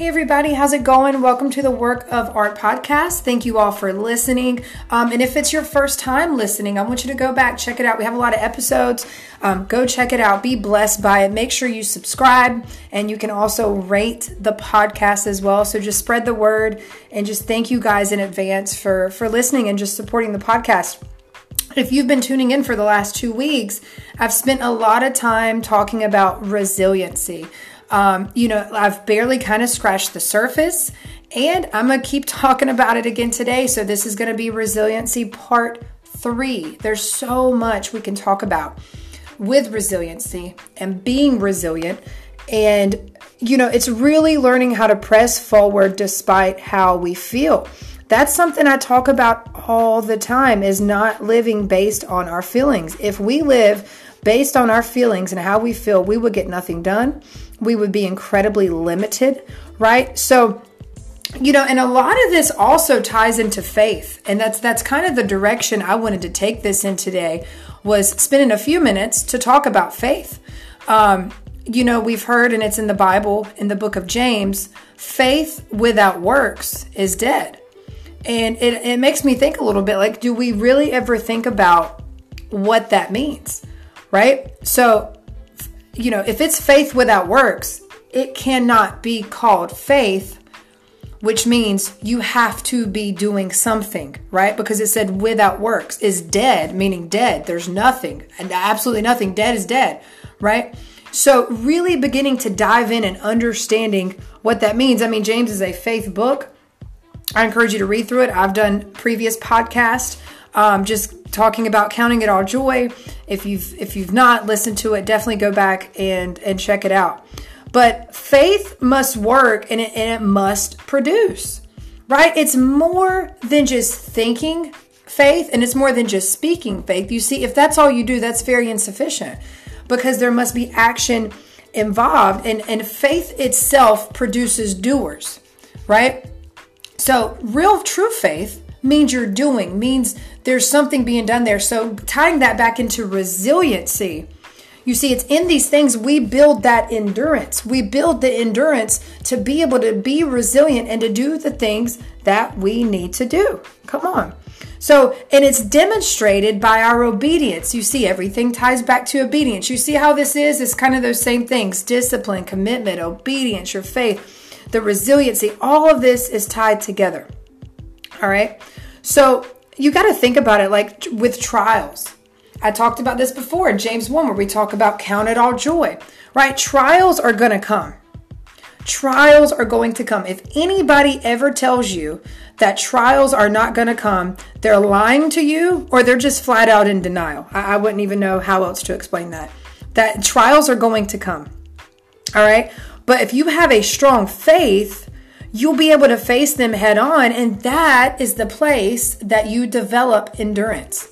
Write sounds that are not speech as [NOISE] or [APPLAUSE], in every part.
Hey, everybody, how's it going? Welcome to the Work of Art podcast. Thank you all for listening. Um, and if it's your first time listening, I want you to go back, check it out. We have a lot of episodes. Um, go check it out. Be blessed by it. Make sure you subscribe and you can also rate the podcast as well. So just spread the word and just thank you guys in advance for, for listening and just supporting the podcast if you've been tuning in for the last two weeks, I've spent a lot of time talking about resiliency. Um, you know, I've barely kind of scratched the surface, and I'm going to keep [LAUGHS] talking about it again today. So, this is going to be resiliency part three. There's so much we can talk about with resiliency and being resilient. And, you know, it's really learning how to press forward despite how we feel. That's something I talk about all the time is not living based on our feelings. If we live based on our feelings and how we feel, we would get nothing done. We would be incredibly limited, right? So, you know, and a lot of this also ties into faith. And that's that's kind of the direction I wanted to take this in today was spending a few minutes to talk about faith. Um, you know, we've heard, and it's in the Bible, in the book of James, faith without works is dead. And it, it makes me think a little bit like, do we really ever think about what that means? right? So, you know, if it's faith without works, it cannot be called faith, which means you have to be doing something, right? Because it said without works is dead, meaning dead. There's nothing, and absolutely nothing. Dead is dead, right? So, really beginning to dive in and understanding what that means. I mean, James is a faith book. I encourage you to read through it. I've done previous podcasts um, just talking about counting it all joy. If you've if you've not listened to it, definitely go back and and check it out. But faith must work and it, and it must produce, right? It's more than just thinking faith and it's more than just speaking faith. You see, if that's all you do, that's very insufficient because there must be action involved and, and faith itself produces doers, right? So, real true faith means you're doing, means there's something being done there. So tying that back into resiliency, you see, it's in these things we build that endurance. We build the endurance to be able to be resilient and to do the things that we need to do. Come on. So, and it's demonstrated by our obedience. You see, everything ties back to obedience. You see how this is? It's kind of those same things discipline, commitment, obedience, your faith, the resiliency. All of this is tied together. All right. So you got to think about it like with trials. I talked about this before in James 1 where we talk about count it all joy, right? Trials are going to come. Trials are going to come. If anybody ever tells you that trials are not going to come, they're lying to you or they're just flat out in denial. I, I wouldn't even know how else to explain that. That trials are going to come. All right. But if you have a strong faith, you'll be able to face them head on. And that is the place that you develop endurance.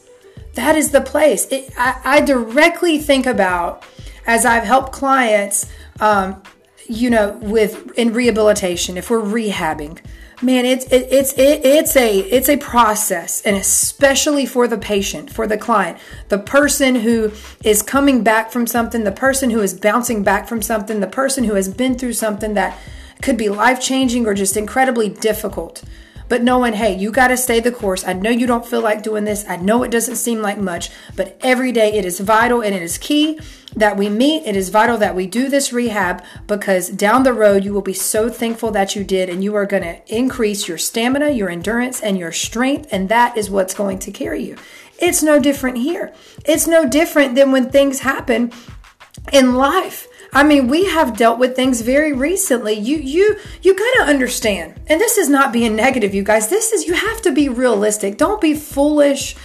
That is the place. It, I, I, directly think about as I've helped clients, um, you know, with in rehabilitation, if we're rehabbing, man, it's it, it's it, it's a it's a process, and especially for the patient, for the client, the person who is coming back from something, the person who is bouncing back from something, the person who has been through something that could be life changing or just incredibly difficult. But knowing, hey, you got to stay the course. I know you don't feel like doing this. I know it doesn't seem like much, but every day it is vital and it is key that we meet. It is vital that we do this rehab because down the road you will be so thankful that you did and you are going to increase your stamina, your endurance, and your strength. And that is what's going to carry you. It's no different here. It's no different than when things happen in life. I mean, we have dealt with things very recently. You you you got to understand. And this is not being negative, you guys. This is you have to be realistic. Don't be foolish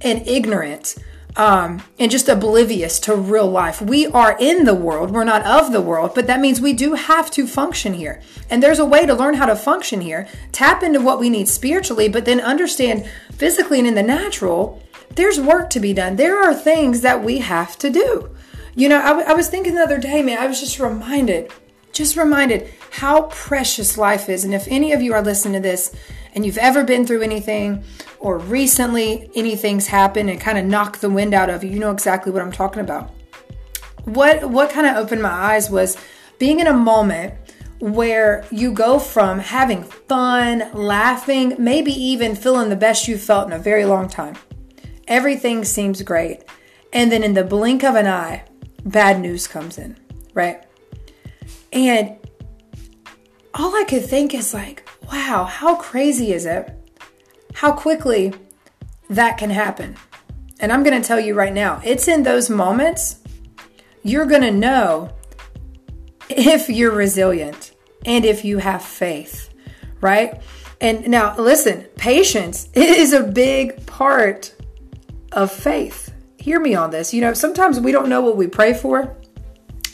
and ignorant um, and just oblivious to real life. We are in the world, we're not of the world, but that means we do have to function here. And there's a way to learn how to function here. Tap into what we need spiritually, but then understand physically and in the natural, there's work to be done. There are things that we have to do. You know, I, w- I was thinking the other day, man, I was just reminded, just reminded how precious life is. And if any of you are listening to this and you've ever been through anything or recently anything's happened and kind of knocked the wind out of you, you know exactly what I'm talking about. What what kind of opened my eyes was being in a moment where you go from having fun, laughing, maybe even feeling the best you've felt in a very long time. Everything seems great. And then in the blink of an eye, bad news comes in, right? And all I could think is like, wow, how crazy is it? How quickly that can happen. And I'm going to tell you right now, it's in those moments you're going to know if you're resilient and if you have faith, right? And now, listen, patience [LAUGHS] is a big part of faith. Hear me on this. You know, sometimes we don't know what we pray for.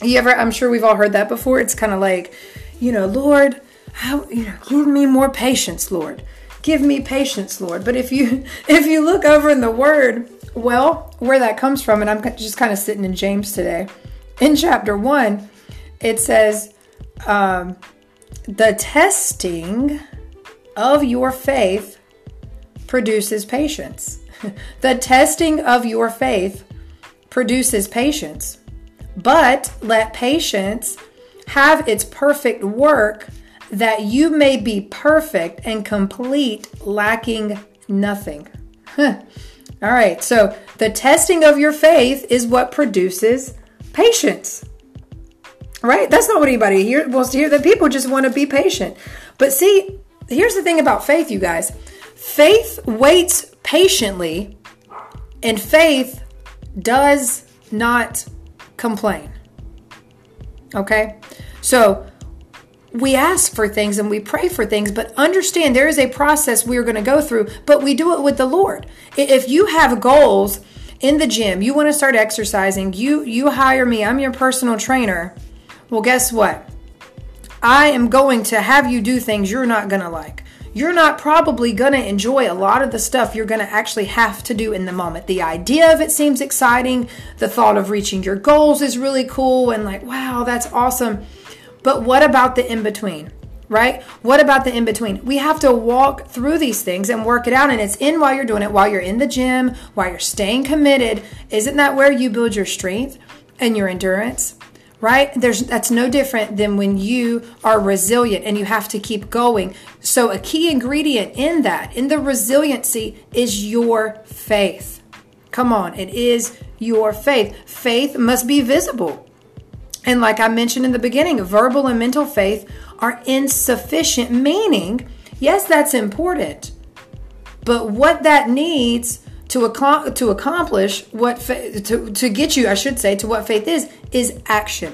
You ever, I'm sure we've all heard that before. It's kind of like, you know, Lord, how, you know, give me more patience, Lord. Give me patience, Lord. But if you [LAUGHS] if you look over in the word, well, where that comes from, and I'm just kind of sitting in James today. In chapter one, it says, um, the testing of your faith produces patience. [LAUGHS] the testing of your faith produces patience. But let patience have its perfect work, that you may be perfect and complete, lacking nothing. All right, so the testing of your faith is what produces patience right? That's not what anybody here wants to hear. That people just want to be patient. But see, here's the thing about faith, you guys faith waits patiently, and faith does not complain. Okay? So, we ask for things and we pray for things, but understand there is a process we are going to go through, but we do it with the Lord. If you have goals in the gym, you want to start exercising, you you hire me, I'm your personal trainer well, guess what? I am going to have you do things you're not going to like. You're not probably going to enjoy a lot of the stuff you're going to actually have to do in the moment. The idea of it seems exciting. The thought of reaching your goals is really cool and like, wow, that's awesome. But what about the in between? Right? What about the in between? We have to walk through these things and work it out. And it's in while you're doing it, while you're in the gym, while you're staying committed. Isn't that where you build your strength and your endurance? right there's that's no different than when you are resilient and you have to keep going so a key ingredient in that in the resiliency is your faith come on it is your faith faith must be visible and like i mentioned in the beginning verbal and mental faith are insufficient meaning. Yes that's important. But what that needs to, to accomplish what fa- to, to get you i should say to what faith is is action.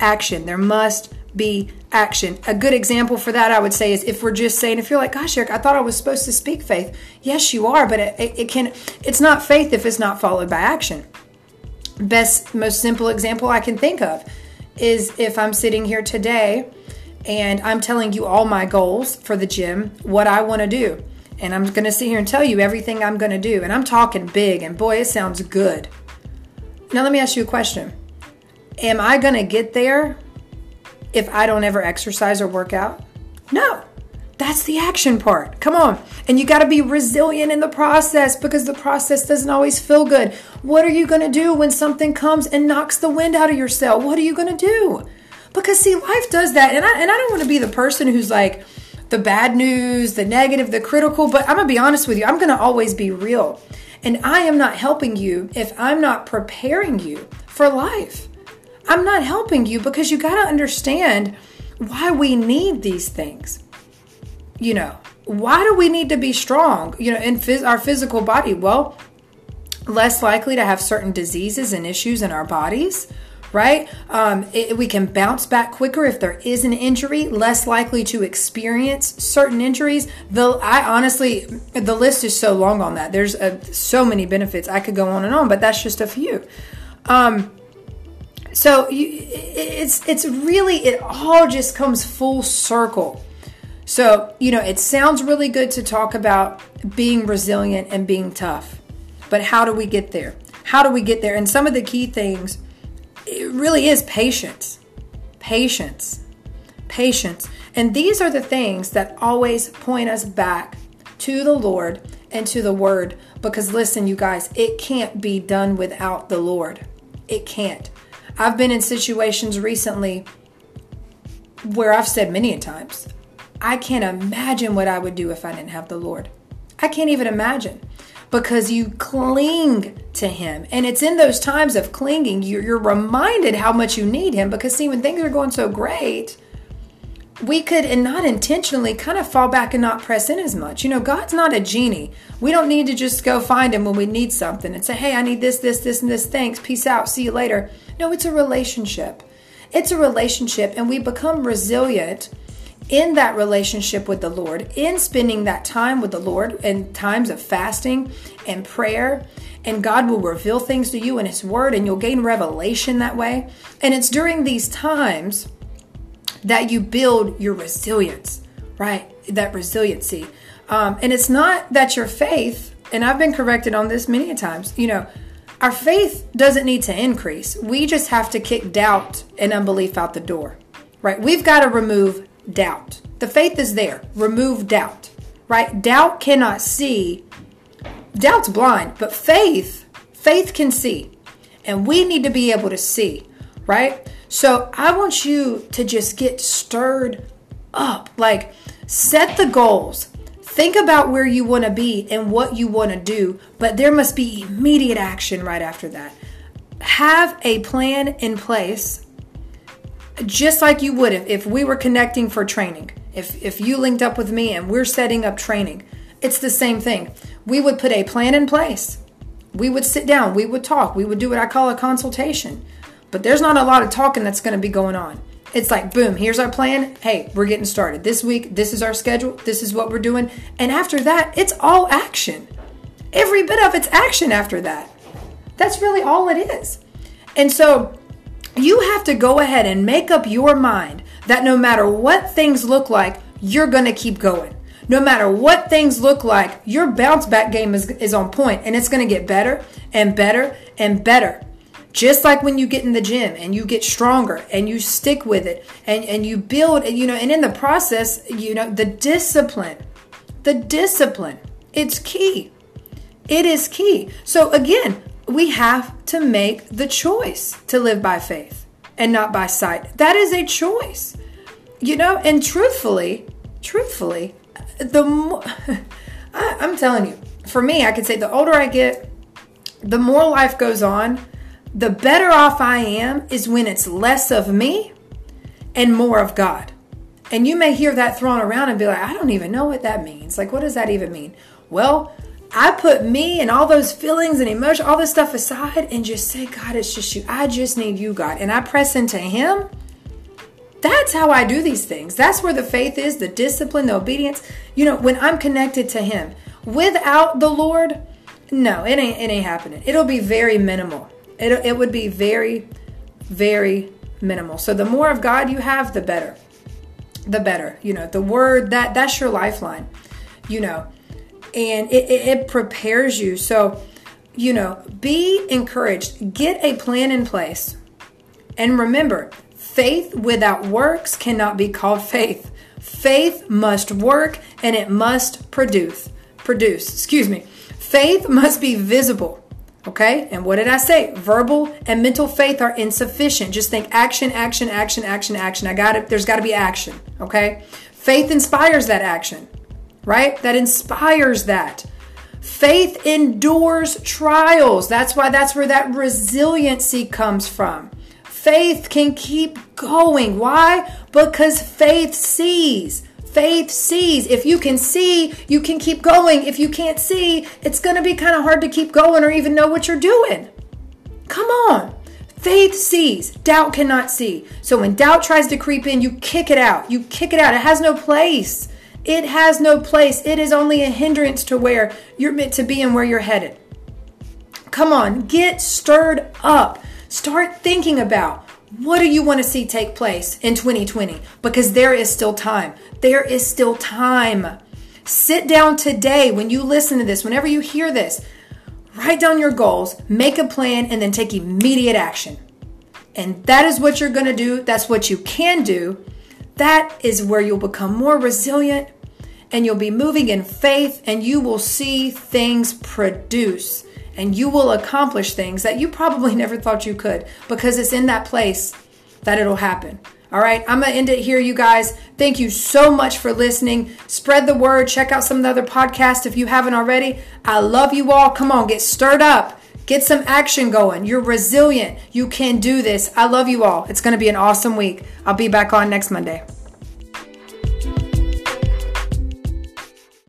Action. There must be action. A good example for that i would say is if we're just saying if you're like gosh eric i thought i was supposed to speak faith. Yes you are but it, it, it can it's not faith if it's not followed by action. Best most simple example i can think of is if i'm sitting here today and i'm telling you all my goals for the gym what i want to do and I'm going to sit here and tell you everything I'm going to do. And I'm talking big, and boy, it sounds good. Now, let me ask you a question Am I going to get there if I don't ever exercise or work out? No. That's the action part. Come on. And you got to be resilient in the process because the process doesn't always feel good. What are you going to do when something comes and knocks the wind out of your sail? What are you going to do? Because see, life does that. And I, and I don't want to be the person who's like, the bad news, the negative, the critical, but I'm going to be honest with you. I'm going to always be real. And I am not helping you if I'm not preparing you for life. I'm not helping you because you got to understand why we need these things. You know, why do we need to be strong, you know, in phys- our physical body? Well, less likely to have certain diseases and issues in our bodies right? Um, it, we can bounce back quicker if there is an injury, less likely to experience certain injuries. The I honestly, the list is so long on that. There's a, so many benefits. I could go on and on, but that's just a few. Um, so you, it's it's really it all just comes full circle. So you know it sounds really good to talk about being resilient and being tough, but how do we get there? How do we get there? And some of the key things it really is patience. Patience. Patience. And these are the things that always point us back to the Lord and to the Word. Because listen, you guys, it can't be done without the Lord. It can't. I've been in situations recently where I've said many times, I can't imagine what I would do if I didn't have the Lord. I can't even imagine because you cling to Him. And it's in those times of clinging, you're, you're reminded how much you need Him because, see, when things are going so great, we could and not intentionally kind of fall back and not press in as much. You know, God's not a genie. We don't need to just go find him when we need something and say, "Hey, I need this, this, this and this. Thanks. Peace out. See you later." No, it's a relationship. It's a relationship and we become resilient in that relationship with the Lord, in spending that time with the Lord in times of fasting and prayer. And God will reveal things to you in His Word, and you'll gain revelation that way. And it's during these times that you build your resilience, right? That resiliency. Um, and it's not that your faith, and I've been corrected on this many times, you know, our faith doesn't need to increase. We just have to kick doubt and unbelief out the door, right? We've got to remove doubt. The faith is there. Remove doubt, right? Doubt cannot see. Doubt's blind, but faith, faith can see. And we need to be able to see, right? So I want you to just get stirred up. Like, set the goals. Think about where you want to be and what you want to do, but there must be immediate action right after that. Have a plan in place, just like you would if, if we were connecting for training. If, if you linked up with me and we're setting up training, it's the same thing. We would put a plan in place. We would sit down, we would talk, we would do what I call a consultation. But there's not a lot of talking that's going to be going on. It's like, boom, here's our plan. Hey, we're getting started. This week, this is our schedule. This is what we're doing. And after that, it's all action. Every bit of it's action after that. That's really all it is. And so you have to go ahead and make up your mind that no matter what things look like, you're going to keep going. No matter what things look like, your bounce back game is, is on point and it's going to get better and better and better. Just like when you get in the gym and you get stronger and you stick with it and, and you build, and you know, and in the process, you know, the discipline, the discipline, it's key. It is key. So again, we have to make the choice to live by faith and not by sight. That is a choice. You know, and truthfully, truthfully, the more [LAUGHS] I, I'm telling you, for me, I could say the older I get, the more life goes on, the better off I am is when it's less of me and more of God. And you may hear that thrown around and be like, I don't even know what that means. Like, what does that even mean? Well, I put me and all those feelings and emotion, all this stuff aside and just say, God, it's just you. I just need you, God. And I press into Him. That's how I do these things. That's where the faith is, the discipline, the obedience. You know, when I'm connected to Him. Without the Lord, no, it ain't it ain't happening. It'll be very minimal. It, it would be very, very minimal. So the more of God you have, the better. The better. You know, the word that that's your lifeline. You know, and it, it, it prepares you. So, you know, be encouraged. Get a plan in place. And remember, faith without works cannot be called faith. Faith must work and it must produce. Produce, excuse me. Faith must be visible. Okay? And what did I say? Verbal and mental faith are insufficient. Just think action, action, action, action, action. I got it. There's got to be action. Okay? Faith inspires that action, right? That inspires that. Faith endures trials. That's why that's where that resiliency comes from. Faith can keep going. Why? Because faith sees. Faith sees. If you can see, you can keep going. If you can't see, it's going to be kind of hard to keep going or even know what you're doing. Come on. Faith sees, doubt cannot see. So when doubt tries to creep in, you kick it out. You kick it out. It has no place. It has no place. It is only a hindrance to where you're meant to be and where you're headed. Come on, get stirred up. Start thinking about what do you want to see take place in 2020? Because there is still time. There is still time. Sit down today when you listen to this, whenever you hear this, write down your goals, make a plan, and then take immediate action. And that is what you're going to do. That's what you can do. That is where you'll become more resilient and you'll be moving in faith and you will see things produce and you will accomplish things that you probably [LAUGHS] never thought you could because it's in that place that it'll happen. All right, I'm going to end it here, you guys. Thank you so much for listening. Spread the word. Check out some of the other podcasts if you haven't already. I love you all. Come on, get stirred up. Get some action going. You're resilient. You can do this. I love you all. It's going to be an awesome week. I'll be back on next Monday.